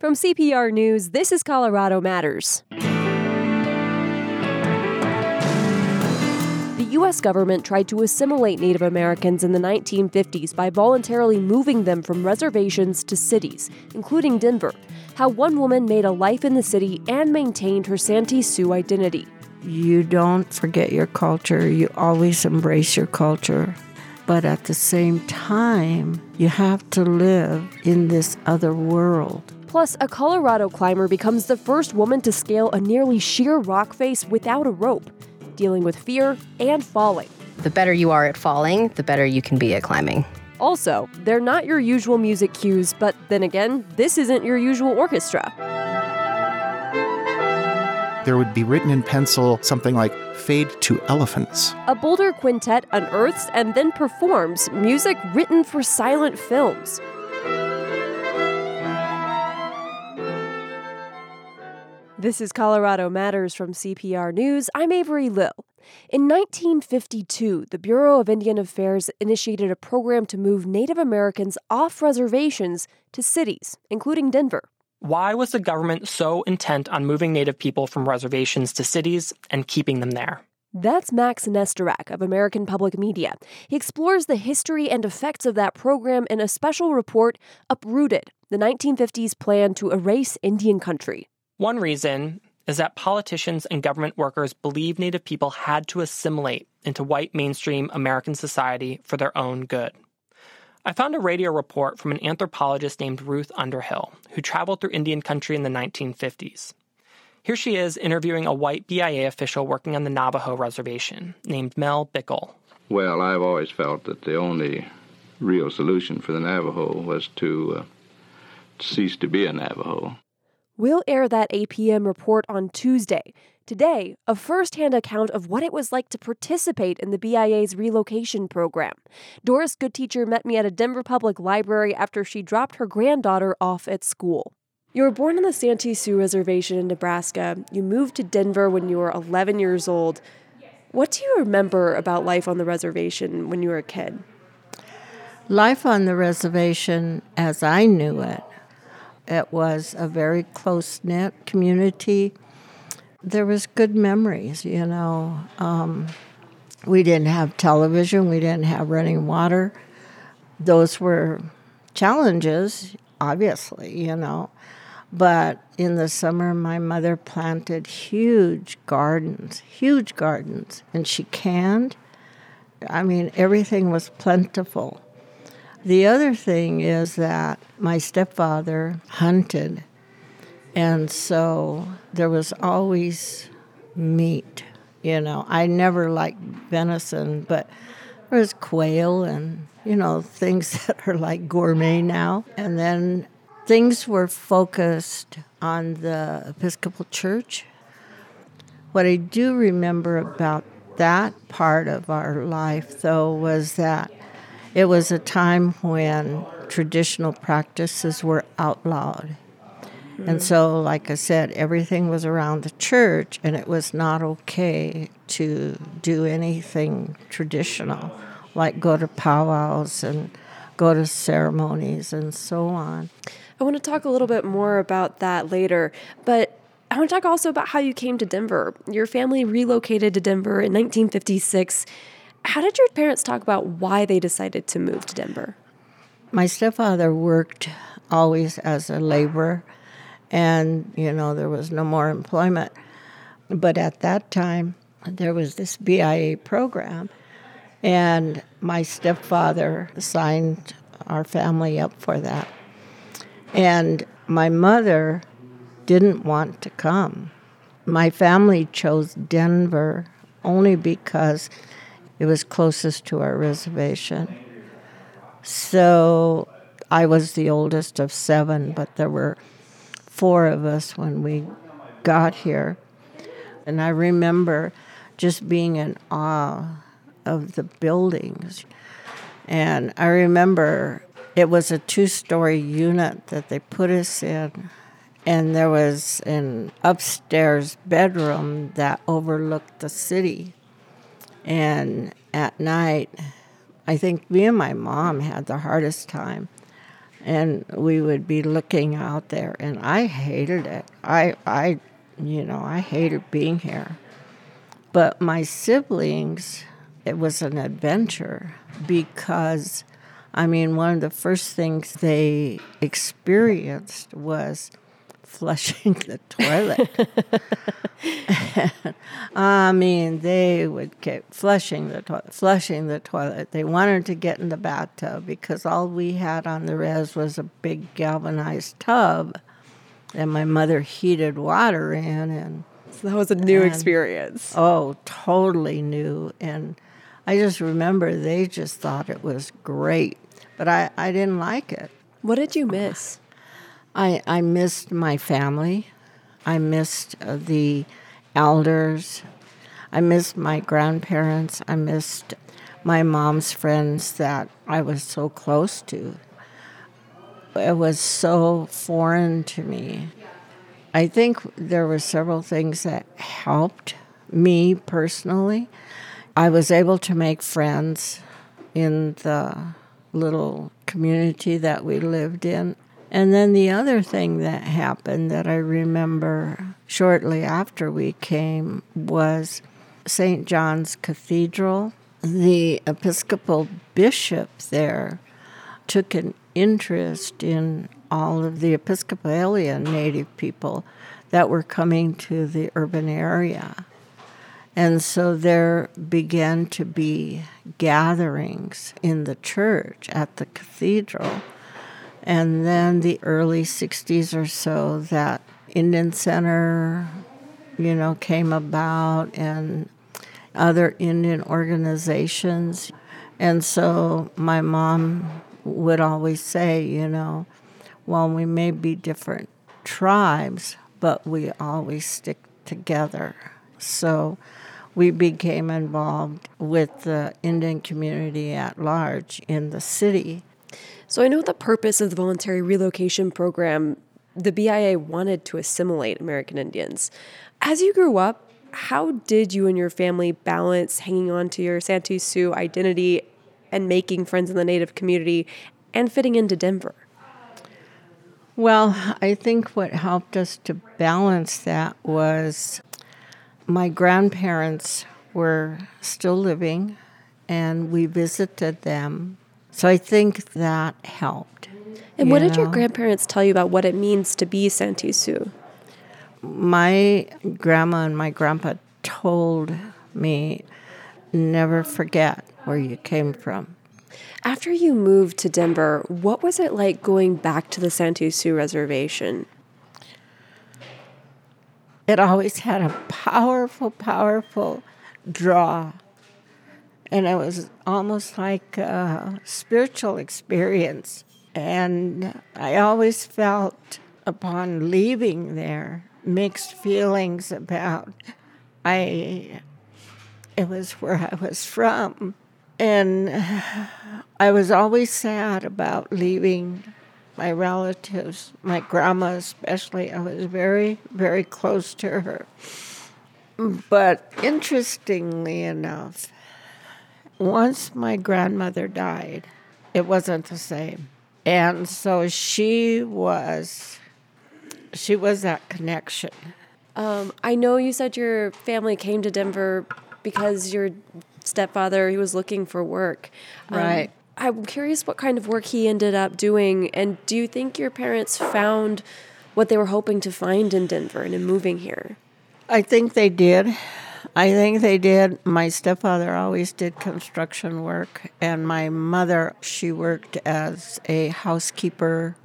From CPR News, this is Colorado Matters. The U.S. government tried to assimilate Native Americans in the 1950s by voluntarily moving them from reservations to cities, including Denver. How one woman made a life in the city and maintained her Santee Sioux identity. You don't forget your culture, you always embrace your culture. But at the same time, you have to live in this other world. Plus, a Colorado climber becomes the first woman to scale a nearly sheer rock face without a rope, dealing with fear and falling. The better you are at falling, the better you can be at climbing. Also, they're not your usual music cues, but then again, this isn't your usual orchestra. There would be written in pencil something like Fade to Elephants. A Boulder quintet unearths and then performs music written for silent films. This is Colorado Matters from CPR News. I'm Avery Lill. In 1952, the Bureau of Indian Affairs initiated a program to move Native Americans off reservations to cities, including Denver. Why was the government so intent on moving Native people from reservations to cities and keeping them there? That's Max Nesterak of American Public Media. He explores the history and effects of that program in a special report, Uprooted The 1950s Plan to Erase Indian Country. One reason is that politicians and government workers believed Native people had to assimilate into white mainstream American society for their own good. I found a radio report from an anthropologist named Ruth Underhill, who traveled through Indian country in the 1950s. Here she is interviewing a white BIA official working on the Navajo reservation named Mel Bickle. Well, I've always felt that the only real solution for the Navajo was to uh, cease to be a Navajo. We'll air that APM report on Tuesday. Today, a first hand account of what it was like to participate in the BIA's relocation program. Doris Goodteacher met me at a Denver Public Library after she dropped her granddaughter off at school. You were born on the Santee Sioux Reservation in Nebraska. You moved to Denver when you were 11 years old. What do you remember about life on the reservation when you were a kid? Life on the reservation, as I knew it, it was a very close knit community. There was good memories, you know. Um, we didn't have television, we didn't have running water. Those were challenges, obviously, you know. But in the summer, my mother planted huge gardens, huge gardens, and she canned. I mean, everything was plentiful. The other thing is that my stepfather hunted, and so there was always meat. You know, I never liked venison, but there was quail and, you know, things that are like gourmet now. And then things were focused on the Episcopal Church. What I do remember about that part of our life, though, was that it was a time when traditional practices were outlawed. And hmm. so, like I said, everything was around the church, and it was not okay to do anything traditional, like go to powwows and go to ceremonies and so on. I want to talk a little bit more about that later, but I want to talk also about how you came to Denver. Your family relocated to Denver in 1956. How did your parents talk about why they decided to move to Denver? My stepfather worked always as a laborer, and you know, there was no more employment. But at that time, there was this BIA program, and my stepfather signed our family up for that. And my mother didn't want to come. My family chose Denver only because it was closest to our reservation. So I was the oldest of seven, but there were four of us when we got here. And I remember just being in awe of the buildings. And I remember it was a two story unit that they put us in. And there was an upstairs bedroom that overlooked the city. And at night, I think me and my mom had the hardest time and we would be looking out there, and I hated it. I, I, you know, I hated being here. But my siblings, it was an adventure because, I mean, one of the first things they experienced was flushing the toilet. I mean, they would keep flushing the toilet, flushing the toilet. They wanted to get in the bathtub because all we had on the res was a big galvanized tub, and my mother heated water in, and So that was a new And- experience. oh, totally new. And I just remember they just thought it was great, but I, I didn't like it. What did you miss? I, I missed my family. I missed uh, the elders. I missed my grandparents. I missed my mom's friends that I was so close to. It was so foreign to me. I think there were several things that helped me personally. I was able to make friends in the little community that we lived in. And then the other thing that happened that I remember shortly after we came was St. John's Cathedral. The Episcopal bishop there took an interest in all of the Episcopalian native people that were coming to the urban area. And so there began to be gatherings in the church at the cathedral. And then the early 60s or so, that Indian Center, you know, came about and other Indian organizations. And so my mom would always say, you know, well, we may be different tribes, but we always stick together. So we became involved with the Indian community at large in the city. So I know the purpose of the voluntary relocation program, the BIA wanted to assimilate American Indians. As you grew up, how did you and your family balance hanging on to your Santee Sioux identity and making friends in the Native community and fitting into Denver? Well, I think what helped us to balance that was my grandparents were still living and we visited them. So I think that helped. And what you did your grandparents tell you about what it means to be Santee Sioux? my grandma and my grandpa told me never forget where you came from. After you moved to Denver, what was it like going back to the Santee Sioux reservation? It always had a powerful, powerful draw. And it was almost like a spiritual experience. And I always felt upon leaving there mixed feelings about I it was where I was from. And I was always sad about leaving my relatives, my grandma especially. I was very, very close to her. But interestingly enough, once my grandmother died, it wasn't the same. And so she was she was that connection. Um, I know you said your family came to Denver because your stepfather he was looking for work. Um, Right. I'm curious what kind of work he ended up doing, and do you think your parents found what they were hoping to find in Denver and in moving here? I think they did. I think they did. My stepfather always did construction work, and my mother, she worked as a housekeeper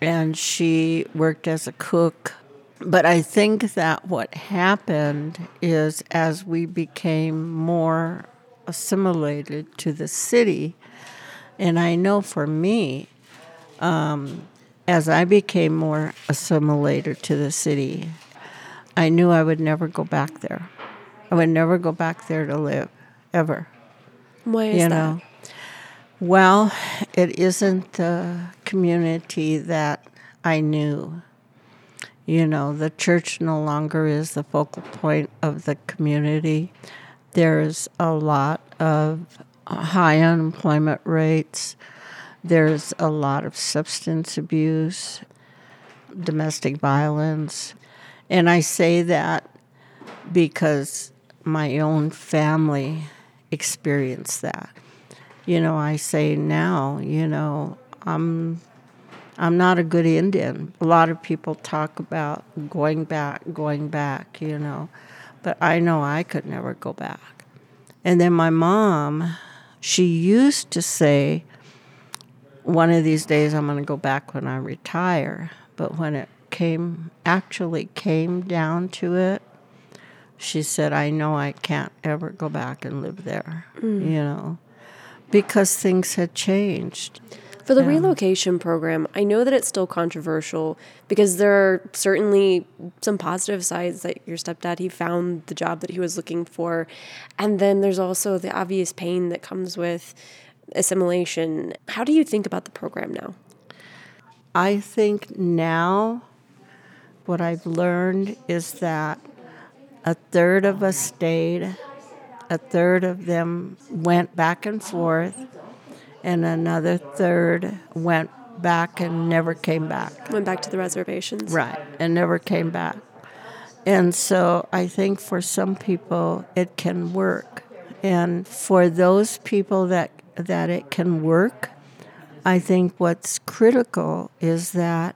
and she worked as a cook. But I think that what happened is as we became more assimilated to the city, and I know for me, um, as I became more assimilated to the city, I knew I would never go back there. I would never go back there to live, ever. Why is you that? know. Well, it isn't the community that I knew. You know, the church no longer is the focal point of the community. There's a lot of high unemployment rates. There's a lot of substance abuse, domestic violence. And I say that because my own family experienced that. You know, I say now, you know, I'm I'm not a good Indian. A lot of people talk about going back, going back, you know, but I know I could never go back. And then my mom, she used to say, one of these days I'm going to go back when I retire. But when it came, actually came down to it, she said, I know I can't ever go back and live there, mm. you know, because things had changed. For the yeah. relocation program, I know that it's still controversial because there are certainly some positive sides that your stepdad he found the job that he was looking for, and then there's also the obvious pain that comes with assimilation. How do you think about the program now? I think now what I've learned is that a third of us stayed, a third of them went back and forth, and another third went back and never came back. Went back to the reservations. Right, and never came back. And so I think for some people it can work. And for those people that that it can work, I think what's critical is that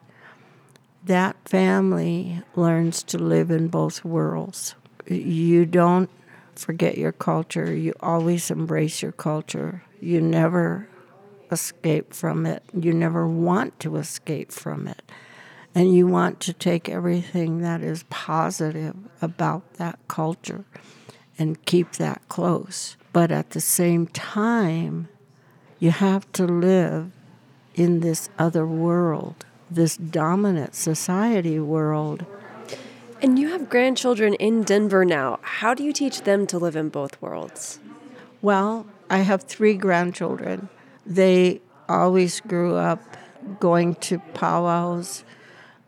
that family learns to live in both worlds. You don't forget your culture, you always embrace your culture. You never escape from it, you never want to escape from it. And you want to take everything that is positive about that culture and keep that close. But at the same time, you have to live in this other world this dominant society world. And you have grandchildren in Denver now. How do you teach them to live in both worlds? Well, I have three grandchildren. They always grew up going to powwows.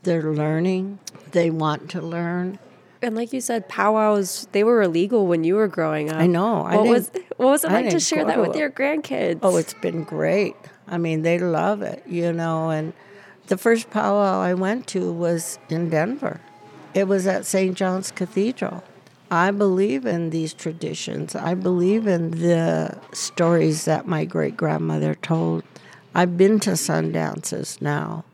They're learning, they want to learn. And like you said, powwows they were illegal when you were growing up. I know. What I was what was it like to share that with your grandkids? Oh, it's been great. I mean, they love it, you know, and the first powwow I went to was in Denver. It was at St. John's Cathedral. I believe in these traditions. I believe in the stories that my great grandmother told. I've been to sundances now.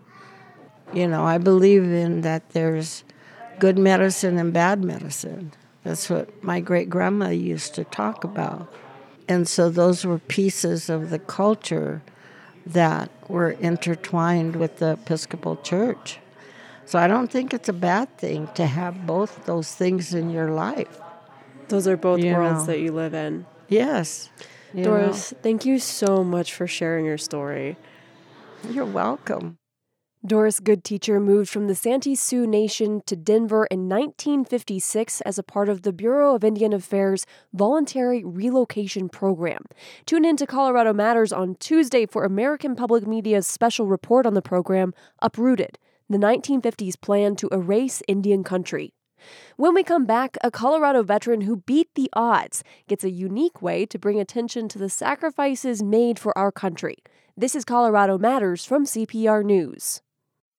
You know, I believe in that there's good medicine and bad medicine. That's what my great grandma used to talk about. And so those were pieces of the culture that were intertwined with the Episcopal Church. So I don't think it's a bad thing to have both those things in your life. Those are both you worlds know. that you live in. Yes. Doris, know. thank you so much for sharing your story. You're welcome. Doris Goodteacher moved from the Santee Sioux Nation to Denver in 1956 as a part of the Bureau of Indian Affairs Voluntary Relocation Program. Tune in to Colorado Matters on Tuesday for American Public Media's special report on the program, Uprooted The 1950s Plan to Erase Indian Country. When we come back, a Colorado veteran who beat the odds gets a unique way to bring attention to the sacrifices made for our country. This is Colorado Matters from CPR News.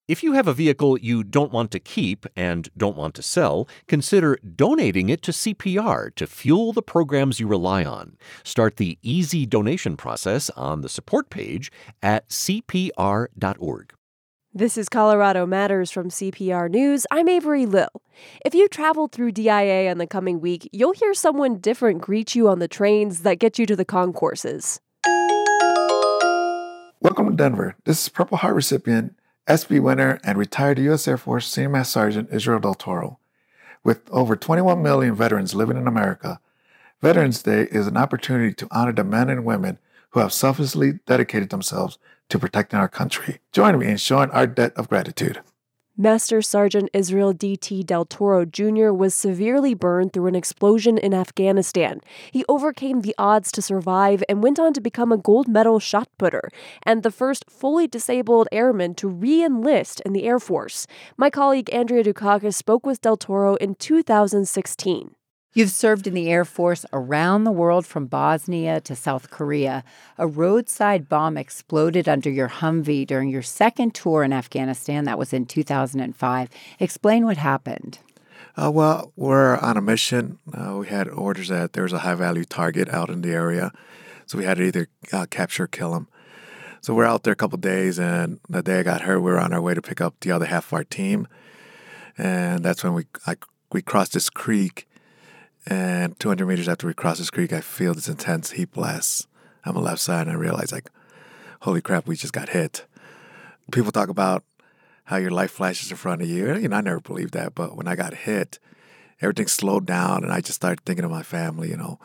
If you have a vehicle you don't want to keep and don't want to sell, consider donating it to CPR to fuel the programs you rely on. Start the easy donation process on the support page at CPR.org. This is Colorado Matters from CPR News. I'm Avery Lill. If you travel through DIA in the coming week, you'll hear someone different greet you on the trains that get you to the concourses. Welcome to Denver. This is Purple Heart recipient SB winner and retired U.S. Air Force Senior Sergeant Israel Del Toro. With over 21 million veterans living in America, Veterans Day is an opportunity to honor the men and women who have selflessly dedicated themselves to protecting our country. Join me in showing our debt of gratitude. Master Sergeant Israel D.T. Del Toro Jr. was severely burned through an explosion in Afghanistan. He overcame the odds to survive and went on to become a gold medal shot putter and the first fully disabled airman to re enlist in the Air Force. My colleague Andrea Dukakis spoke with Del Toro in 2016. You've served in the Air Force around the world from Bosnia to South Korea. A roadside bomb exploded under your Humvee during your second tour in Afghanistan. That was in 2005. Explain what happened. Uh, well, we're on a mission. Uh, we had orders that there was a high value target out in the area. So we had to either uh, capture or kill him. So we're out there a couple days, and the day I got hurt, we were on our way to pick up the other half of our team. And that's when we I, we crossed this creek and 200 meters after we cross this creek, I feel this intense heat blast on the left side, and I realize, like, holy crap, we just got hit. People talk about how your life flashes in front of you. You know, I never believed that, but when I got hit, everything slowed down, and I just started thinking of my family. You know,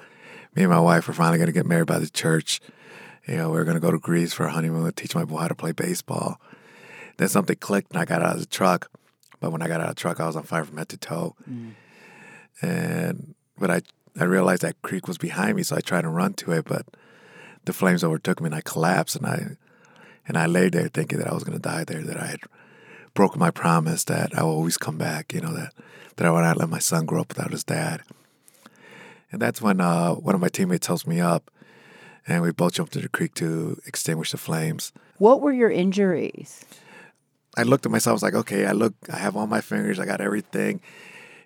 me and my wife were finally going to get married by the church. You know, we were going to go to Greece for a honeymoon, teach my boy how to play baseball. Then something clicked, and I got out of the truck. But when I got out of the truck, I was on fire from head to toe. Mm. And but I, I realized that creek was behind me, so I tried to run to it, but the flames overtook me and I collapsed and I and I lay there thinking that I was gonna die there, that I had broken my promise that I will always come back, you know, that, that I would not let my son grow up without his dad. And that's when uh, one of my teammates helps me up and we both jumped into the creek to extinguish the flames. What were your injuries? I looked at myself, I was like, okay, I look I have all my fingers, I got everything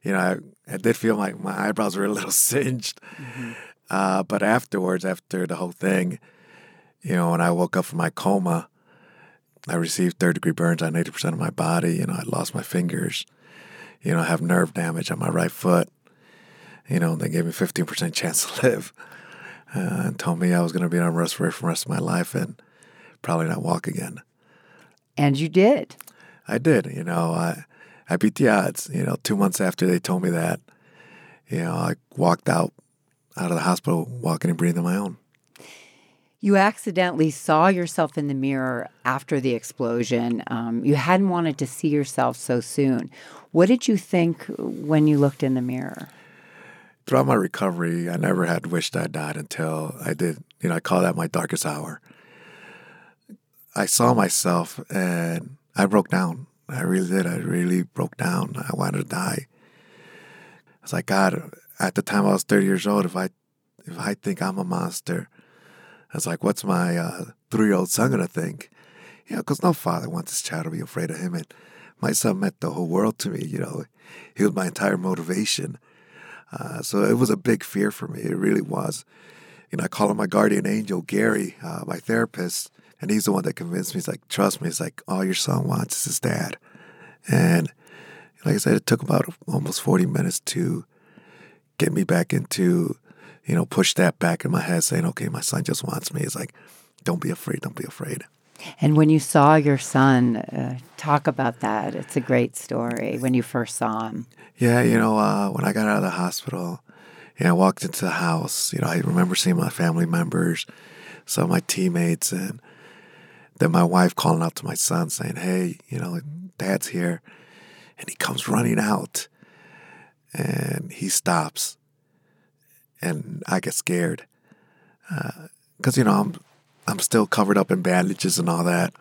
you know, I, I did feel like my eyebrows were a little singed. Mm-hmm. Uh, but afterwards, after the whole thing, you know, when I woke up from my coma, I received third degree burns on 80% of my body. You know, I lost my fingers. You know, I have nerve damage on my right foot. You know, they gave me 15% chance to live uh, and told me I was going to be on respirator for the rest of my life and probably not walk again. And you did. I did. You know, I I beat the odds. You know, two months after they told me that, you know, I walked out out of the hospital walking and breathing my own. You accidentally saw yourself in the mirror after the explosion. Um, you hadn't wanted to see yourself so soon. What did you think when you looked in the mirror? Throughout my recovery, I never had wished I'd died until I did. You know, I call that my darkest hour. I saw myself and I broke down. I really did. I really broke down. I wanted to die. I was like, God, at the time I was 30 years old, if I if I think I'm a monster, I was like, what's my uh, three year old son going to think? You know, because no father wants his child to be afraid of him. And my son meant the whole world to me. You know, he was my entire motivation. Uh, so it was a big fear for me. It really was. You know, I call him my guardian angel, Gary, uh, my therapist. And he's the one that convinced me. He's like, trust me. He's like all your son wants is his dad. And like I said, it took about almost 40 minutes to get me back into, you know, push that back in my head saying, okay, my son just wants me. It's like, don't be afraid. Don't be afraid. And when you saw your son, uh, talk about that. It's a great story when you first saw him. Yeah, you know, uh, when I got out of the hospital, and I walked into the house, you know, I remember seeing my family members, some of my teammates, and then my wife calling out to my son saying, Hey, you know, dad's here. And he comes running out and he stops. And I get scared. Because, uh, you know, I'm, I'm still covered up in bandages and all that.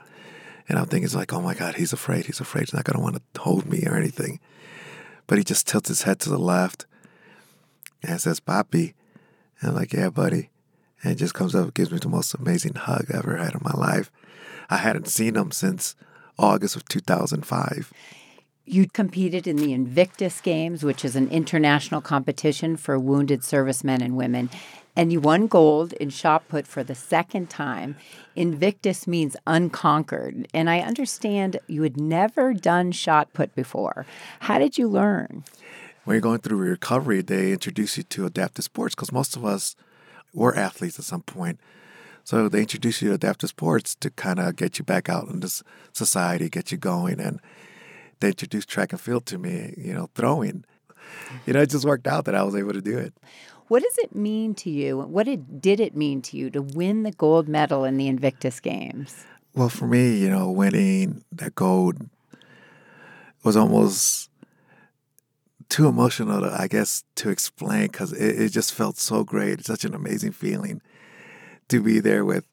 And I'm thinking, like, oh my God, he's afraid. He's afraid. He's not going to want to hold me or anything. But he just tilts his head to the left and says, Papi. And I'm like, yeah, buddy. And just comes up and gives me the most amazing hug I ever had in my life. I hadn't seen him since August of 2005. You competed in the Invictus Games, which is an international competition for wounded servicemen and women, and you won gold in shot put for the second time. Invictus means unconquered, and I understand you had never done shot put before. How did you learn? When you're going through recovery, they introduce you to adaptive sports because most of us were athletes at some point. So they introduce you to adaptive sports to kind of get you back out into society, get you going. And they introduced track and field to me, you know, throwing. You know, it just worked out that I was able to do it. What does it mean to you? What did, did it mean to you to win the gold medal in the Invictus Games? Well, for me, you know, winning that gold was almost too emotional, to, I guess, to explain because it, it just felt so great. It's such an amazing feeling to be there with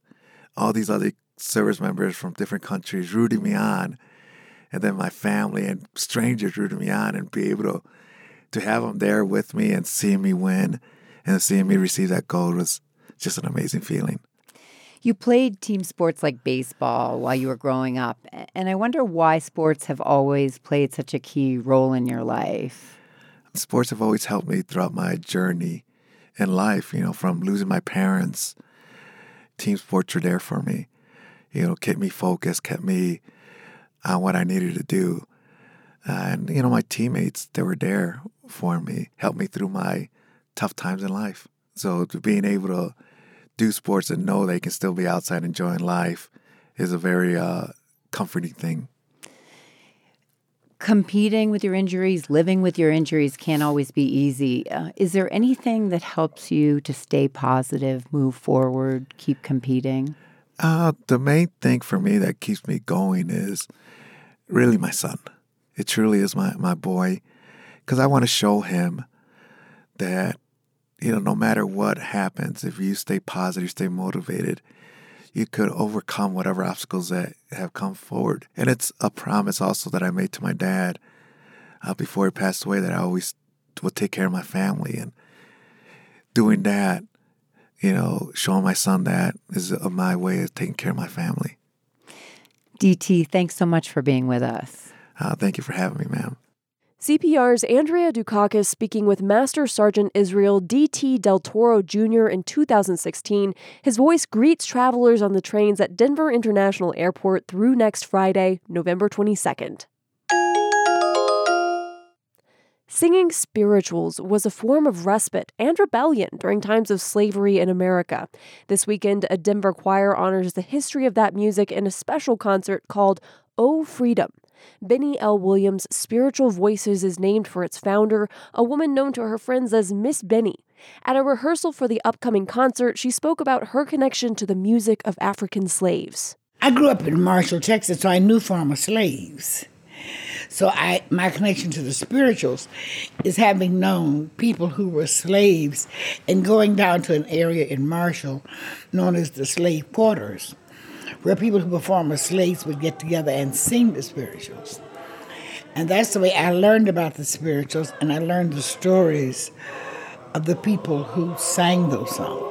all these other service members from different countries rooting me on, and then my family and strangers rooting me on, and be able to to have them there with me and seeing me win and seeing me receive that gold was just an amazing feeling. You played team sports like baseball while you were growing up, and I wonder why sports have always played such a key role in your life. Sports have always helped me throughout my journey in life, you know, from losing my parents. Team sports were there for me, you know, kept me focused, kept me on what I needed to do. and, you know, my teammates, they were there for me, helped me through my tough times in life. So being able to do sports and know they can still be outside enjoying life is a very uh, comforting thing. Competing with your injuries, living with your injuries can't always be easy. Uh, is there anything that helps you to stay positive, move forward, keep competing? Uh, the main thing for me that keeps me going is really my son. It truly is my, my boy because I want to show him that you know, no matter what happens, if you stay positive, stay motivated, you could overcome whatever obstacles that have come forward. And it's a promise also that I made to my dad uh, before he passed away that I always would take care of my family. And doing that, you know, showing my son that is my way of taking care of my family. DT, thanks so much for being with us. Uh, thank you for having me, ma'am. CPR's Andrea Dukakis speaking with Master Sergeant Israel D.T. Del Toro Jr. in 2016. His voice greets travelers on the trains at Denver International Airport through next Friday, November 22nd. Singing spirituals was a form of respite and rebellion during times of slavery in America. This weekend, a Denver choir honors the history of that music in a special concert called Oh Freedom. Benny L. Williams Spiritual Voices is named for its founder, a woman known to her friends as Miss Benny. At a rehearsal for the upcoming concert, she spoke about her connection to the music of African slaves. I grew up in Marshall, Texas, so I knew former slaves. So I my connection to the spirituals is having known people who were slaves and going down to an area in Marshall known as the slave quarters where people who were former slaves would get together and sing the spirituals. And that's the way I learned about the spirituals, and I learned the stories of the people who sang those songs.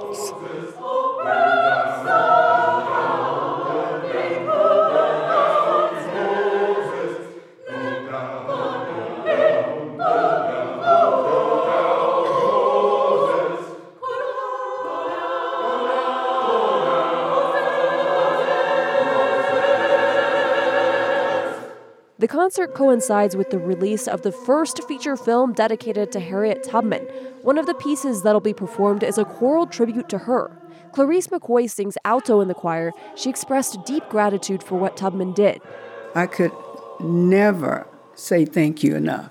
Concert coincides with the release of the first feature film dedicated to Harriet Tubman. One of the pieces that'll be performed is a choral tribute to her. Clarice McCoy sings alto in the choir. She expressed deep gratitude for what Tubman did. I could never say thank you enough.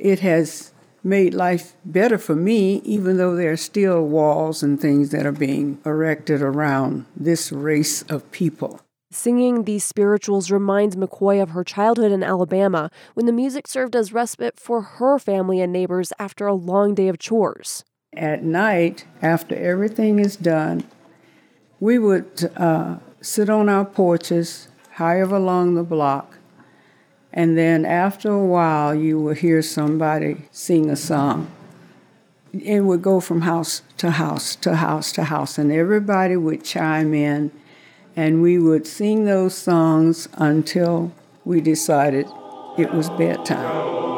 It has made life better for me, even though there are still walls and things that are being erected around this race of people. Singing these spirituals reminds McCoy of her childhood in Alabama when the music served as respite for her family and neighbors after a long day of chores. At night, after everything is done, we would uh, sit on our porches, however along the block, and then after a while, you would hear somebody sing a song. It would go from house to house to house to house, and everybody would chime in and we would sing those songs until we decided it was bedtime.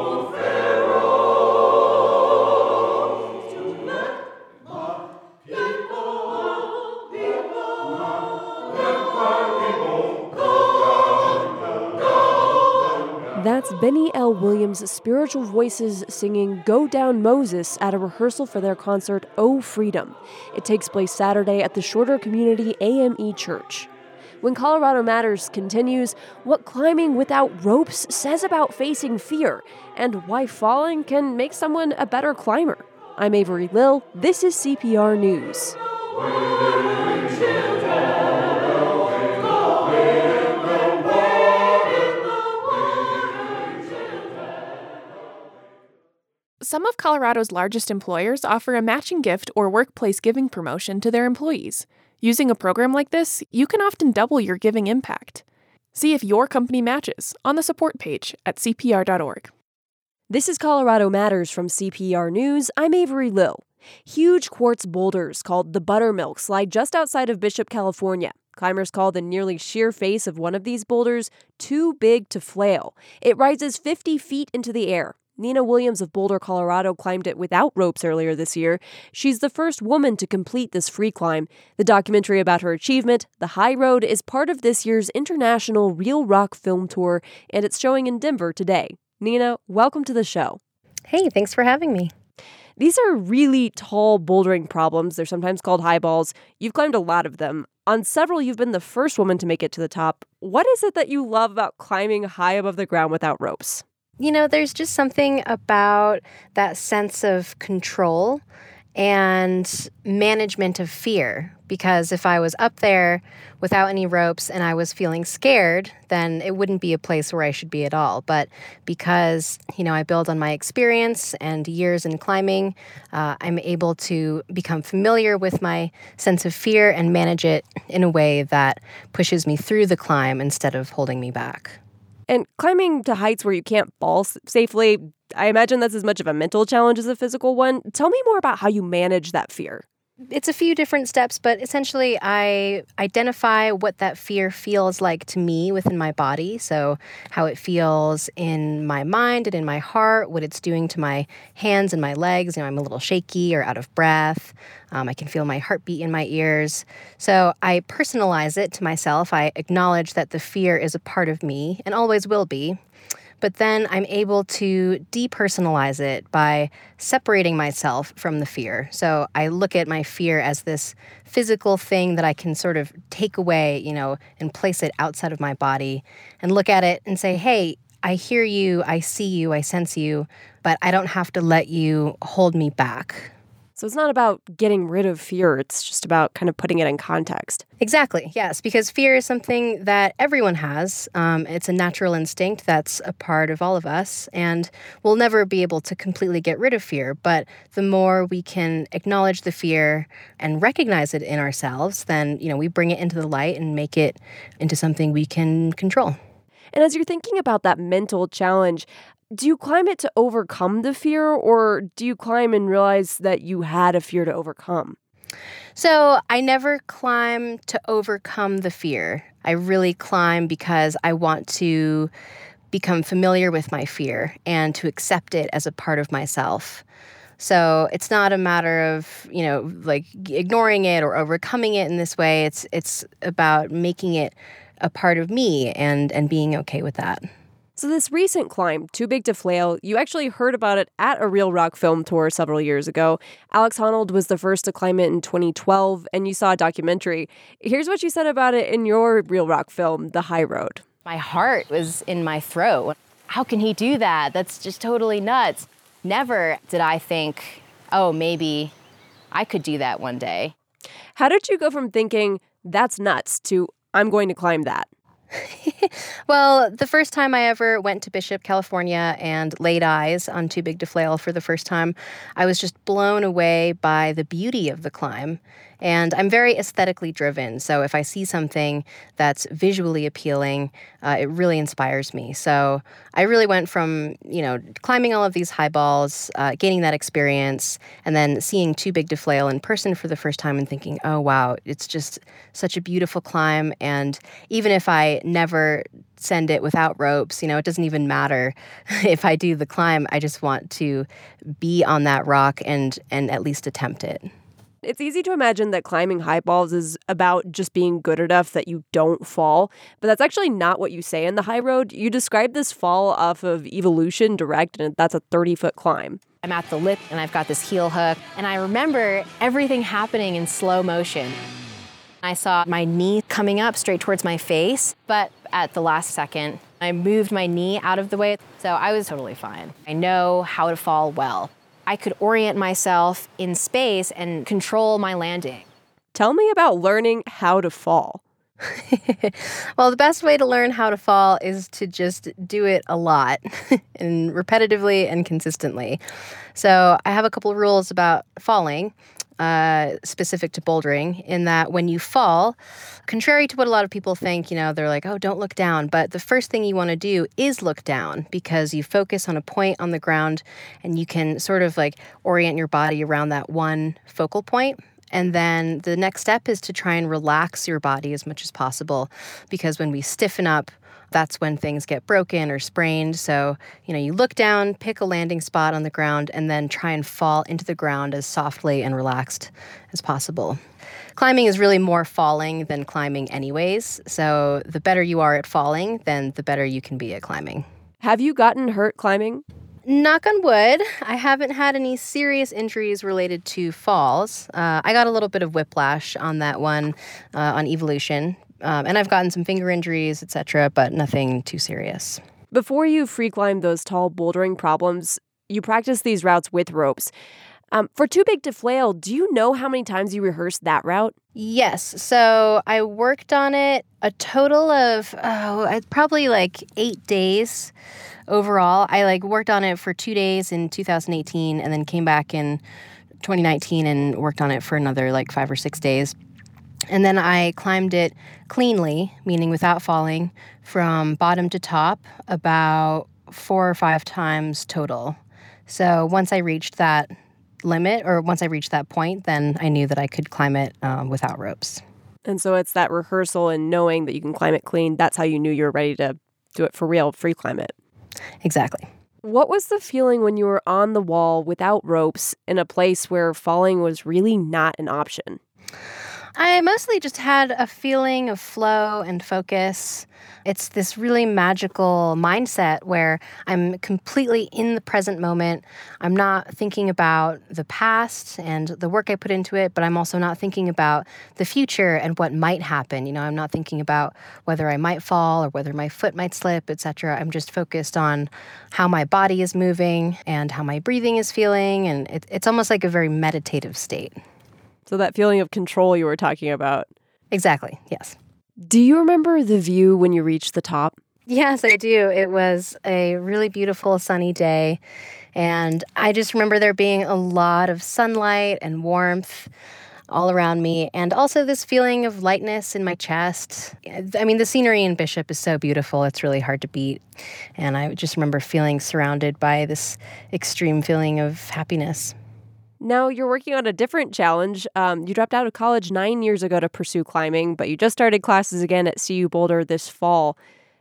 L. Williams' spiritual voices singing Go Down Moses at a rehearsal for their concert Oh Freedom. It takes place Saturday at the Shorter Community AME Church. When Colorado Matters continues, what climbing without ropes says about facing fear, and why falling can make someone a better climber. I'm Avery Lill. This is CPR News. Some of Colorado's largest employers offer a matching gift or workplace giving promotion to their employees. Using a program like this, you can often double your giving impact. See if your company matches on the support page at CPR.org. This is Colorado Matters from CPR News. I'm Avery Lill. Huge quartz boulders called the Buttermilk slide just outside of Bishop, California. Climbers call the nearly sheer face of one of these boulders too big to flail. It rises 50 feet into the air. Nina Williams of Boulder, Colorado climbed it without ropes earlier this year. She's the first woman to complete this free climb. The documentary about her achievement, The High Road, is part of this year's International Reel Rock Film Tour, and it's showing in Denver today. Nina, welcome to the show. Hey, thanks for having me. These are really tall bouldering problems. They're sometimes called high balls. You've climbed a lot of them. On several, you've been the first woman to make it to the top. What is it that you love about climbing high above the ground without ropes? You know, there's just something about that sense of control and management of fear. Because if I was up there without any ropes and I was feeling scared, then it wouldn't be a place where I should be at all. But because, you know, I build on my experience and years in climbing, uh, I'm able to become familiar with my sense of fear and manage it in a way that pushes me through the climb instead of holding me back. And climbing to heights where you can't fall safely, I imagine that's as much of a mental challenge as a physical one. Tell me more about how you manage that fear. It's a few different steps, but essentially, I identify what that fear feels like to me within my body. So, how it feels in my mind and in my heart, what it's doing to my hands and my legs. You know, I'm a little shaky or out of breath. Um, I can feel my heartbeat in my ears. So, I personalize it to myself. I acknowledge that the fear is a part of me and always will be but then I'm able to depersonalize it by separating myself from the fear. So I look at my fear as this physical thing that I can sort of take away, you know, and place it outside of my body and look at it and say, hey, I hear you, I see you, I sense you, but I don't have to let you hold me back. So it's not about getting rid of fear, it's just about kind of putting it in context. Exactly, yes, because fear is something that everyone has. Um, it's a natural instinct that's a part of all of us, and we'll never be able to completely get rid of fear. But the more we can acknowledge the fear and recognize it in ourselves, then you know we bring it into the light and make it into something we can control. And as you're thinking about that mental challenge, do you climb it to overcome the fear, or do you climb and realize that you had a fear to overcome? So I never climb to overcome the fear. I really climb because I want to become familiar with my fear and to accept it as a part of myself. So it's not a matter of, you know, like ignoring it or overcoming it in this way. It's it's about making it a part of me and and being okay with that. So, this recent climb, Too Big to Flail, you actually heard about it at a Reel Rock film tour several years ago. Alex Honnold was the first to climb it in 2012, and you saw a documentary. Here's what you said about it in your Reel Rock film, The High Road. My heart was in my throat. How can he do that? That's just totally nuts. Never did I think, oh, maybe I could do that one day. How did you go from thinking, that's nuts, to I'm going to climb that? well, the first time I ever went to Bishop, California, and laid eyes on Too Big to Flail for the first time, I was just blown away by the beauty of the climb and I'm very aesthetically driven. So if I see something that's visually appealing, uh, it really inspires me. So I really went from, you know, climbing all of these high balls, uh, gaining that experience, and then seeing Too Big to Flail in person for the first time and thinking, oh, wow, it's just such a beautiful climb. And even if I never send it without ropes. You know, it doesn't even matter if I do the climb. I just want to be on that rock and and at least attempt it. It's easy to imagine that climbing high balls is about just being good enough that you don't fall, but that's actually not what you say in the high road. You describe this fall off of Evilution Direct, and that's a 30 foot climb. I'm at the lip and I've got this heel hook, and I remember everything happening in slow motion. I saw my knee coming up straight towards my face, but at the last second, I moved my knee out of the way, so I was totally fine. I know how to fall well. I could orient myself in space and control my landing. Tell me about learning how to fall. well, the best way to learn how to fall is to just do it a lot and repetitively and consistently. So, I have a couple of rules about falling. Uh, specific to bouldering in that when you fall, contrary to what a lot of people think, you know, they're like, oh, don't look down. But the first thing you want to do is look down because you focus on a point on the ground and you can sort of like orient your body around that one focal point. And then the next step is to try and relax your body as much as possible because when we stiffen up, that's when things get broken or sprained. So, you know, you look down, pick a landing spot on the ground, and then try and fall into the ground as softly and relaxed as possible. Climbing is really more falling than climbing, anyways. So, the better you are at falling, then the better you can be at climbing. Have you gotten hurt climbing? Knock on wood, I haven't had any serious injuries related to falls. Uh, I got a little bit of whiplash on that one uh, on Evilution, um, and I've gotten some finger injuries, etc., but nothing too serious. Before you free climb those tall bouldering problems, you practice these routes with ropes. Um, for Too Big to Flail, do you know how many times you rehearsed that route? Yes. So I worked on it a total of oh, probably like eight days overall. I like worked on it for two days in 2018, and then came back in 2019 and worked on it for another like five or six days. And then I climbed it cleanly, meaning without falling, from bottom to top about four or five times total. So once I reached that limit, or once I reached that point, then I knew that I could climb it um, without ropes. And so it's that rehearsal and knowing that you can climb it clean. That's how you knew you were ready to do it for real, free climb it. Exactly. What was the feeling when you were on the wall without ropes in a place where falling was really not an option? I mostly just had a feeling of flow and focus. It's this really magical mindset where I'm completely in the present moment. I'm not thinking about the past and the work I put into it, but I'm also not thinking about the future and what might happen. You know, I'm not thinking about whether I might fall or whether my foot might slip, etc. I'm just focused on how my body is moving and how my breathing is feeling, and it, it's almost like a very meditative state. So that feeling of control you were talking about. Exactly. Yes. Do you remember the view when you reached the top? Yes, I do. It was a really beautiful sunny day. And I just remember there being a lot of sunlight and warmth all around me, and also this feeling of lightness in my chest. I mean, the scenery in Bishop is so beautiful, it's really hard to beat. And I just remember feeling surrounded by this extreme feeling of happiness. Now you're working on a different challenge. Um, you dropped out of college nine years ago to pursue climbing, but you just started classes again at CU Boulder this fall.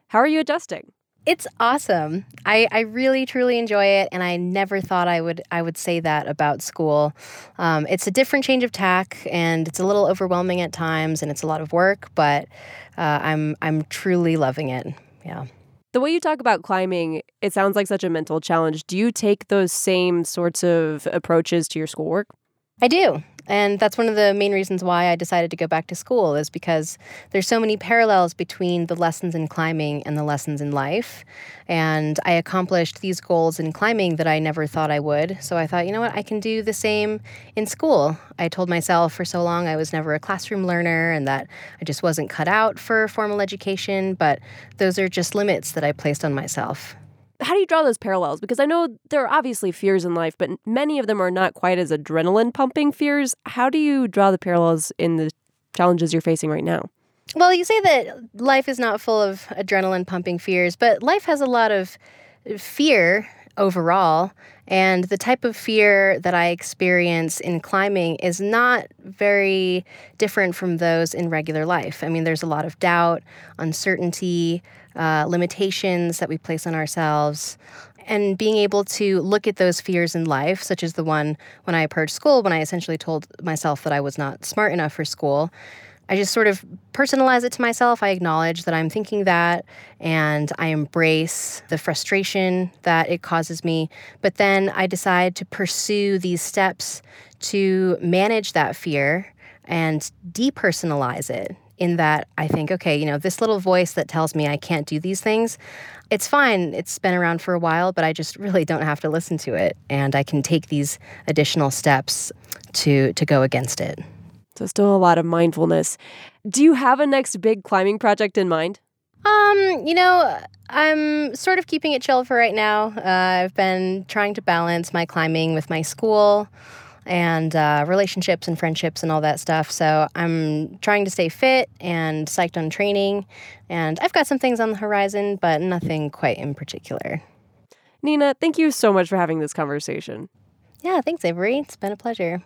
How are you adjusting? It's awesome. I, I really truly enjoy it, and I never thought I would I would say that about school. Um, it's a different change of tack, and it's a little overwhelming at times, and it's a lot of work. But uh, I'm I'm truly loving it. Yeah. The way you talk about climbing, it sounds like such a mental challenge. Do you take those same sorts of approaches to your schoolwork? I do. And that's one of the main reasons why I decided to go back to school is because there's so many parallels between the lessons in climbing and the lessons in life. And I accomplished these goals in climbing that I never thought I would. So I thought, you know what, I can do the same in school. I told myself for so long I was never a classroom learner and that I just wasn't cut out for formal education, but those are just limits that I placed on myself how do you draw those parallels? Because I know there are obviously fears in life, but many of them are not quite as adrenaline pumping fears. How do you draw the parallels in the challenges you're facing right now? Well, you say that life is not full of adrenaline pumping fears, but life has a lot of uh, fear overall. And the type of fear that I experience in climbing is not very different from those in regular life. I mean, there's a lot of doubt, uncertainty, uh, limitations that we place on ourselves. And being able to look at those fears in life, such as the one when I approached school, when I essentially told myself that I was not smart enough for school, I just sort of personalize it to myself. I acknowledge that I'm thinking that and I embrace the frustration that it causes me. But then I decide to pursue these steps to manage that fear and depersonalize it in that I think, okay, you know, this little voice that tells me I can't do these things, it's fine. It's been around for a while, but I just really don't have to listen to it. And I can take these additional steps to to go against it. So still a lot of mindfulness. Do you have a next big climbing project in mind? Um, you know, I'm sort of keeping it chill for right now. Uh, I've been trying to balance my climbing with my school. And uh, relationships and friendships and all that stuff. So I'm trying to stay fit and psyched on training. And I've got some things on the horizon, but nothing quite in particular. Nina, thank you so much for having this conversation. Yeah, thanks, Avery. It's been a pleasure.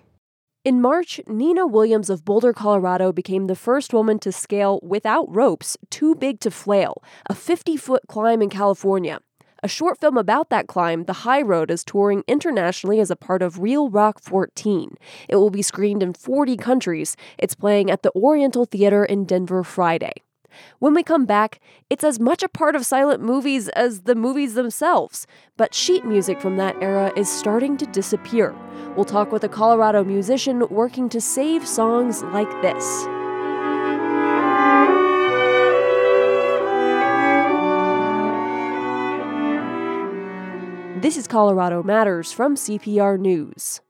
In March, Nina Williams of Boulder, Colorado became the first woman to scale without ropes Too Big to Flail, a 50 foot climb in California. A short film about that climb, The High Road, is touring internationally as a part of Reel Rock 14. It will be screened in 40 countries. It's playing at the Oriental Theater in Denver Friday. When we come back, it's as much a part of silent movies as the movies themselves, but sheet music from that era is starting to disappear. We'll talk with a Colorado musician working to save songs like this. This is Colorado Matters from CPR News.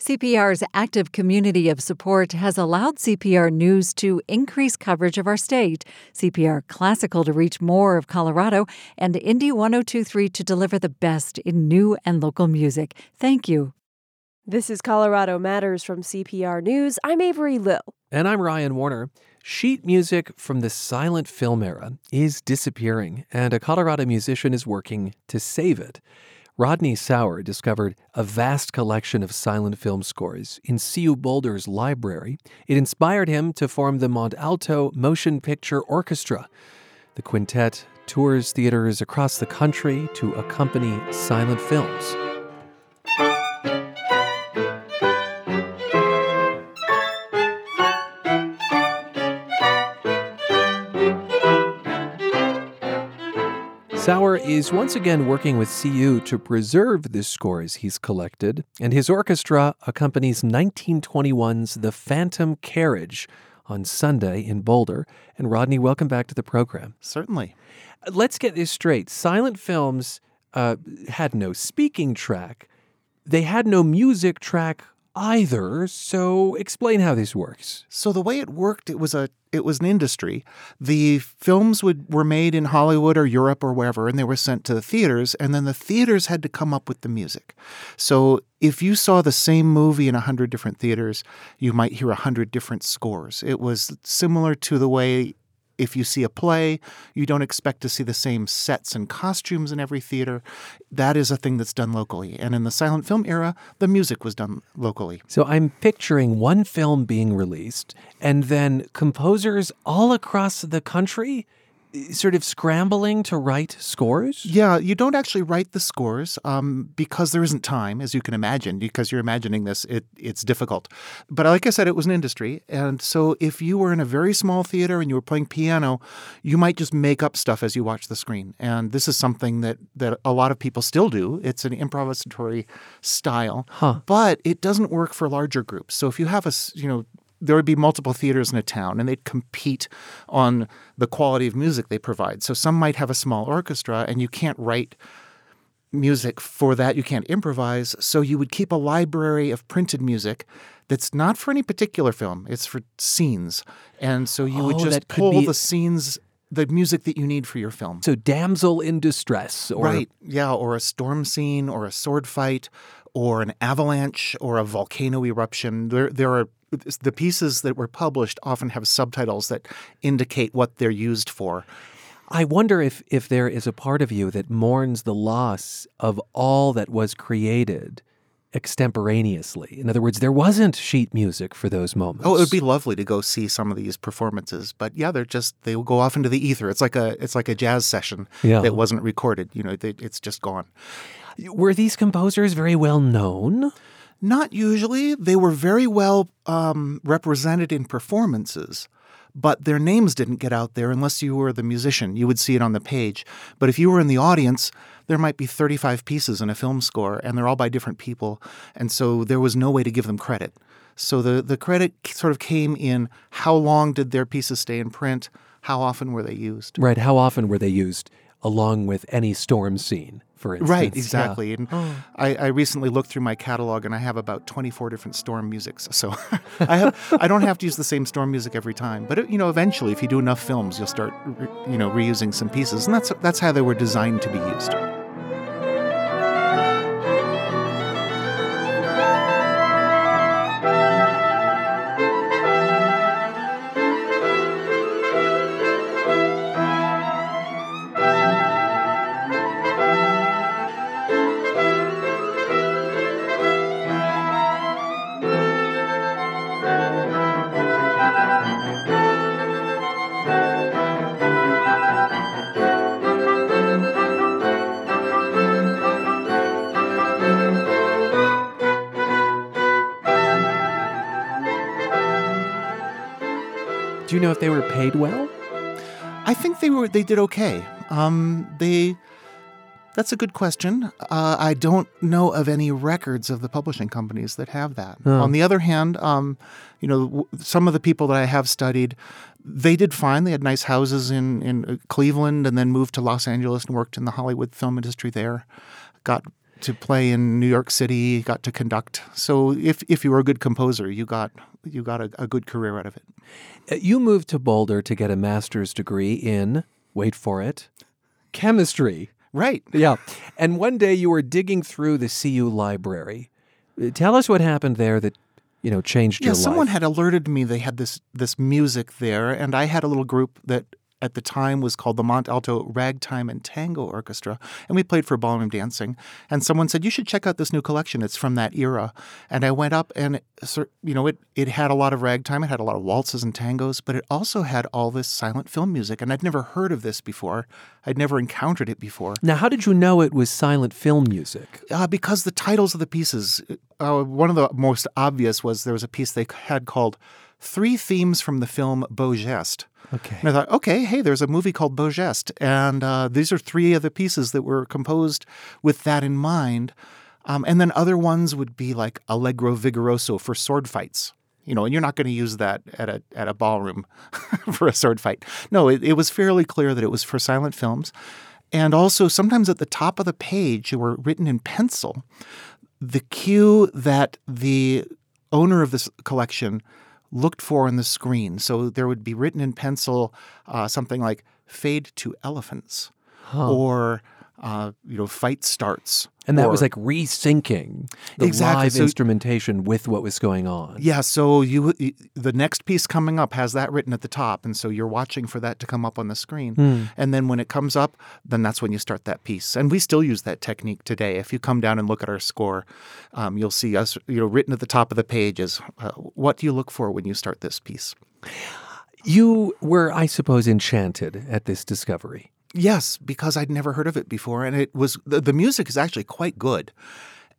CPR's active community of support has allowed CPR News to increase coverage of our state, CPR Classical to reach more of Colorado, and Indie 1023 to deliver the best in new and local music. Thank you. This is Colorado Matters from CPR News. I'm Avery Lill. And I'm Ryan Warner. Sheet music from the silent film era is disappearing, and a Colorado musician is working to save it. Rodney Sauer discovered a vast collection of silent film scores in CU Boulder's library. It inspired him to form the Mont Alto Motion Picture Orchestra. The quintet tours theaters across the country to accompany silent films. Sauer is once again working with CU to preserve the scores he's collected, and his orchestra accompanies 1921's The Phantom Carriage on Sunday in Boulder. And Rodney, welcome back to the program. Certainly. Let's get this straight. Silent films uh, had no speaking track, they had no music track either. So explain how this works. So the way it worked, it was a it was an industry. The films would were made in Hollywood or Europe or wherever, and they were sent to the theaters, and then the theaters had to come up with the music. So if you saw the same movie in a hundred different theaters, you might hear a hundred different scores. It was similar to the way if you see a play, you don't expect to see the same sets and costumes in every theater. That is a thing that's done locally. And in the silent film era, the music was done locally. So I'm picturing one film being released and then composers all across the country sort of scrambling to write scores? Yeah, you don't actually write the scores um, because there isn't time, as you can imagine. Because you're imagining this, it, it's difficult. But like I said, it was an industry, and so if you were in a very small theater and you were playing piano, you might just make up stuff as you watch the screen. And this is something that that a lot of people still do. It's an improvisatory style, huh. but it doesn't work for larger groups. So if you have a you know there would be multiple theaters in a town and they'd compete on the quality of music they provide. So some might have a small orchestra and you can't write music for that, you can't improvise. So you would keep a library of printed music that's not for any particular film, it's for scenes. And so you oh, would just pull be... the scenes the music that you need for your film. So damsel in distress or Right. Yeah, or a storm scene or a sword fight or an avalanche or a volcano eruption. There there are the pieces that were published often have subtitles that indicate what they're used for. I wonder if, if there is a part of you that mourns the loss of all that was created extemporaneously. In other words, there wasn't sheet music for those moments. Oh, it would be lovely to go see some of these performances, but yeah, they're just they will go off into the ether. It's like a it's like a jazz session yeah. that wasn't recorded. You know, they, it's just gone. Were these composers very well known? Not usually. They were very well um, represented in performances, but their names didn't get out there unless you were the musician. You would see it on the page. But if you were in the audience, there might be 35 pieces in a film score, and they're all by different people. And so there was no way to give them credit. So the, the credit sort of came in how long did their pieces stay in print? How often were they used? Right. How often were they used along with any storm scene? for instance. Right, exactly. Yeah. And oh. I, I, recently looked through my catalog and I have about 24 different storm musics. So I have I don't have to use the same storm music every time. But it, you know, eventually, if you do enough films, you'll start you know reusing some pieces, and that's that's how they were designed to be used. If they were paid well? I think they were. They did okay. Um, they. That's a good question. Uh, I don't know of any records of the publishing companies that have that. Oh. On the other hand, um, you know, w- some of the people that I have studied, they did fine. They had nice houses in in uh, Cleveland, and then moved to Los Angeles and worked in the Hollywood film industry there. Got to play in New York City. Got to conduct. So if if you were a good composer, you got you got a, a good career out of it. Uh, You moved to Boulder to get a master's degree in, wait for it, chemistry. Right. Yeah. And one day you were digging through the CU library. Uh, Tell us what happened there that, you know, changed Yeah, your someone life. Someone had alerted me they had this this music there, and I had a little group that at the time was called the Mont Alto Ragtime and Tango Orchestra, and we played for ballroom dancing. And someone said you should check out this new collection; it's from that era. And I went up, and it, you know, it it had a lot of ragtime, it had a lot of waltzes and tangos, but it also had all this silent film music, and I'd never heard of this before. I'd never encountered it before. Now, how did you know it was silent film music? Uh, because the titles of the pieces, uh, one of the most obvious was there was a piece they had called Three Themes from the Film Beau Geste. Okay. And I thought, okay, hey, there's a movie called Beau Geste. And uh, these are three of the pieces that were composed with that in mind. Um, and then other ones would be like Allegro Vigoroso for sword fights. You know, and you're not going to use that at a at a ballroom for a sword fight. No, it, it was fairly clear that it was for silent films. And also, sometimes at the top of the page, they were written in pencil. The cue that the owner of this collection looked for on the screen. So there would be written in pencil uh, something like "fade to elephants," Huh. or uh, you know, "fight starts." And that was like resyncing the Exactly. live So- instrumentation with what was going on. Yeah, so you the next piece coming up has that written at the top, and so you're watching for that to come up on the screen. Hmm. And then when it comes up, then that's when you start that piece. And we still use that technique today. If you come down and look at our score, um, you'll see us, you know, written at the top of the page is uh, what do you look for when you start this piece. You were, I suppose, enchanted at this discovery. Yes, because I'd never heard of it before, and it was the, the music is actually quite good,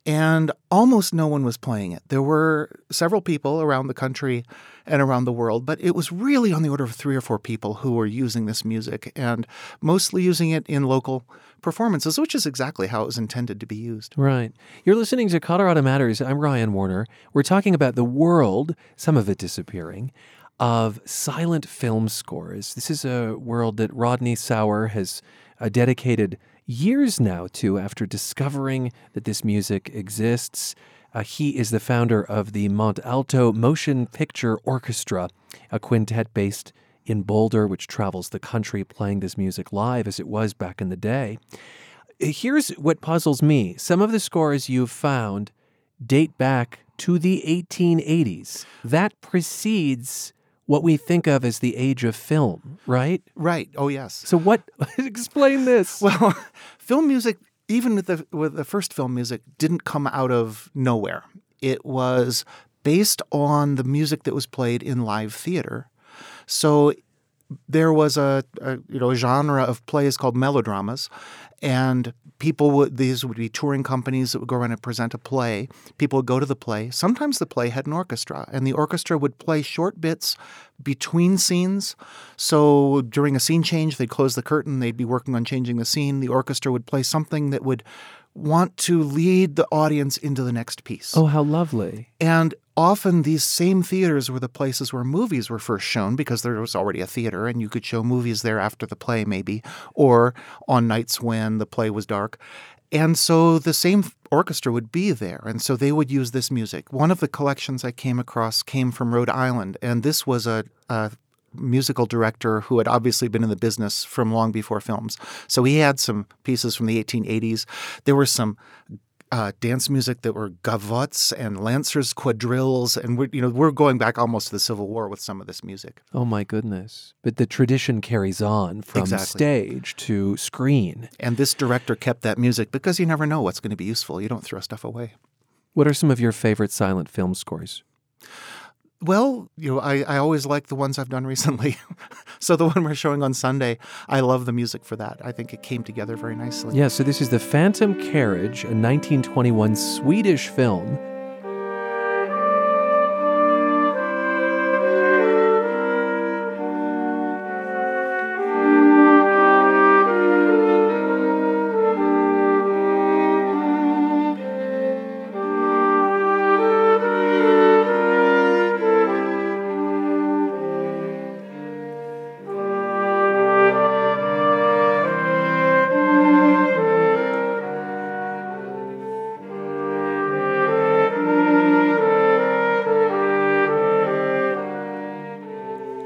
and almost no one was playing it. There were several people around the country and around the world, but it was really on the order of three or four people who were using this music, and mostly using it in local performances, which is exactly how it was intended to be used. Right. You're listening to Colorado Matters. I'm Ryan Warner. We're talking about the world, some of it disappearing, of silent film scores. This is a world that Rodney Sauer has uh, dedicated years now to after discovering that this music exists. Uh, he is the founder of the Mont Alto Motion Picture Orchestra, a quintet based in Boulder, which travels the country playing this music live as it was back in the day. Here's what puzzles me. Some of the scores you've found date back to the 1880s. That precedes what we think of as the age of film, right? Right. Oh, yes. So what explain this? Well, film music, even with the with the first film music, didn't come out of nowhere. It was based on the music that was played in live theater. So there was a, a you know a genre of plays called melodramas, and people would these would be touring companies that would go around and present a play. People would go to the play. Sometimes the play had an orchestra, and the orchestra would play short bits between scenes. So during a scene change, they'd close the curtain. They'd be working on changing the scene. The orchestra would play something that would want to lead the audience into the next piece. Oh, how lovely. And often these same theaters were the places where movies were first shown because there was already a theater and you could show movies there after the play, maybe, or on nights when the play was dark. And so the same orchestra would be there. And so they would use this music. One of the collections I came across came from Rhode Island. And this was a, a musical director who had obviously been in the business from long before films. So he had some pieces from the 1880s. There were some uh, dance music that were gavottes and lancers quadrilles, and we're you know we're going back almost to the Civil War with some of this music. Oh my goodness. But the tradition carries on from Exactly. stage to screen. And this director kept that music because you never know what's going to be useful. You don't throw stuff away. What are some of your favorite silent film scores? Well, you know, I, I always like the ones I've done recently. so the one we're showing on Sunday, I love the music for that. I think it came together very nicely. Yeah, so this is The Phantom Carriage, a 1921 Swedish film.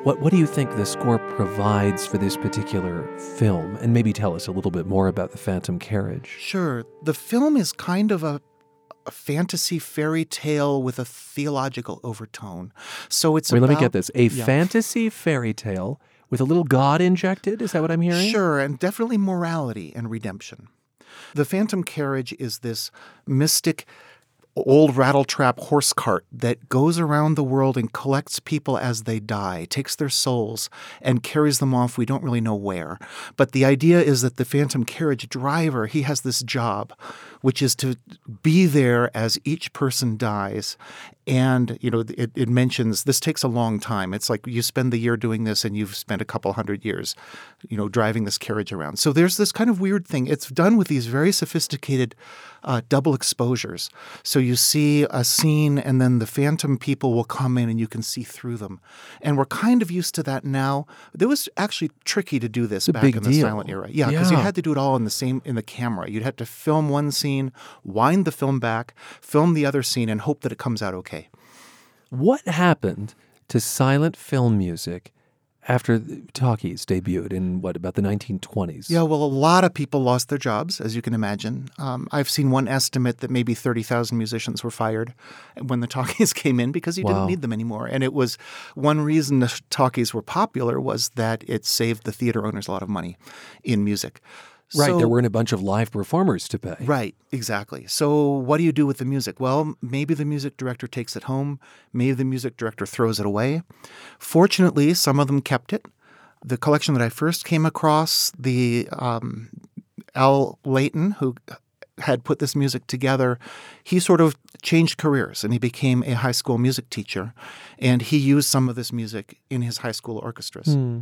What, what do you think the score provides for this particular film? And maybe tell us a little bit more about The Phantom Carriage. Sure. The film is kind of a, a fantasy fairy tale with a theological overtone. So it's Wait, about, let me get this. A Yeah. fantasy fairy tale with a little god injected? Is that what I'm hearing? Sure, and definitely morality and redemption. The Phantom Carriage is this mystic old rattletrap horse cart that goes around the world and collects people as they die, takes their souls, and carries them off. We don't really know where. But the idea is that the Phantom Carriage driver, he has this job, which is to be there as each person dies. And, you know, it, it mentions this takes a long time. It's like you spend the year doing this and you've spent a couple hundred years, you know, driving this carriage around. So there's this kind of weird thing. It's done with these very sophisticated uh, double exposures. So you see a scene and then the phantom people will come in and you can see through them. And we're kind of used to that now. It was actually tricky to do this back in the deal. silent era. Yeah, because you had to do it all in the same in the camera. You'd have to film one scene, wind the film back, film the other scene, and hope that it comes out okay. What happened to silent film music after the talkies debuted in what, about the 1920s? Yeah, well, a lot of people lost their jobs, as you can imagine. Um, I've seen one estimate that maybe 30,000 musicians were fired when the talkies came in because you Wow. didn't need them anymore. And it was one reason the talkies were popular was that it saved the theater owners a lot of money in music. Right, So- there weren't a bunch of live performers to pay. Right, exactly. So, what do you do with the music? Well, maybe the music director takes it home, maybe the music director throws it away. Fortunately, some of them kept it. The collection that I first came across, the um, Al Layton, who had put this music together, he sort of changed careers and he became a high school music teacher. And he used some of this music in his high school orchestras. Hmm.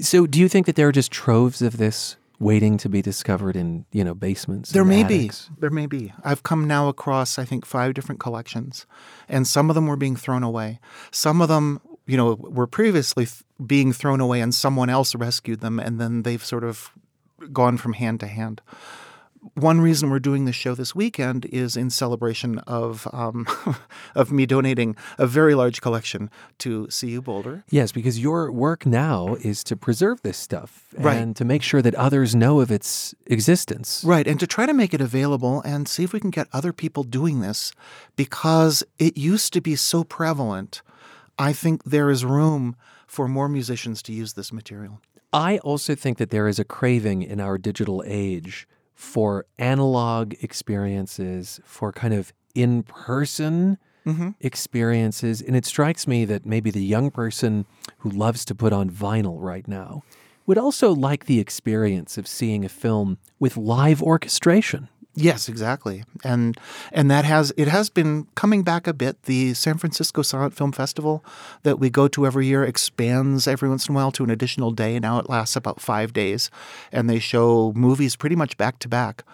So, do you think that there are just troves of this waiting to be discovered in, you know, basements? There may attics? be. There may be. I've come now across, I think, five different collections, and some of them were being thrown away. Some of them, you know, were previously th- being thrown away, and someone else rescued them, and then they've sort of gone from hand to hand. One reason we're doing this show this weekend is in celebration of um, of me donating a very large collection to CU Boulder. Yes, because your work now is to preserve this stuff Right. and to make sure that others know of its existence. Right, and to try to make it available and see if we can get other people doing this because it used to be so prevalent. I think there is room for more musicians to use this material. I also think that there is a craving in our digital age for analog experiences, for kind of in person Mhm. experiences. And it strikes me that maybe the young person who loves to put on vinyl right now would also like the experience of seeing a film with live orchestration. Yes, exactly. And and that has it has been coming back a bit. The San Francisco Silent Film Festival that we go to every year expands every once in a while to an additional day. Now it lasts about five days, and they show movies pretty much back to back.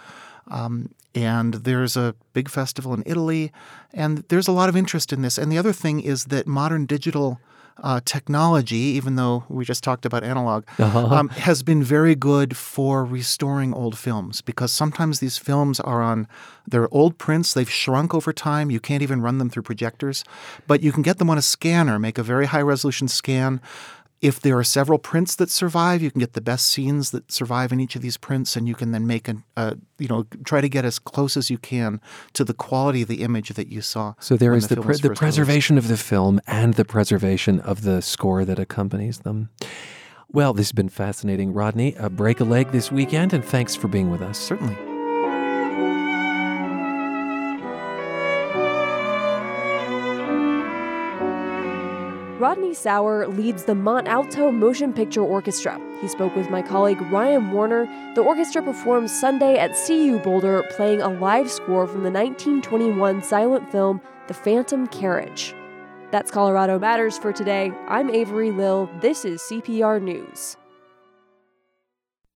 Um, and there's a big festival in Italy, and there's a lot of interest in this. And the other thing is that modern digital uh, technology, even though we just talked about analog, Uh-huh. um, has been very good for restoring old films because sometimes these films are on they're old prints they've shrunk over time you can't even run them through projectors but you can get them on a scanner make a very high resolution scan if there are several prints that survive you can get the best scenes that survive in each of these prints and you can then make an uh, you know try to get as close as you can to the quality of the image that you saw So there is is the, pre- the first released. preservation of the film and the preservation of the score that accompanies them. Well, this has been fascinating, Rodney. Uh, break a leg this weekend, and thanks for being with us. Certainly. Rodney Sauer leads the Mont Alto Motion Picture Orchestra. He spoke with my colleague Ryan Warner. The orchestra performs Sunday at CU Boulder, playing a live score from the 1921 silent film The Phantom Carriage. That's Colorado Matters for today. I'm Avery Lill. This is CPR News.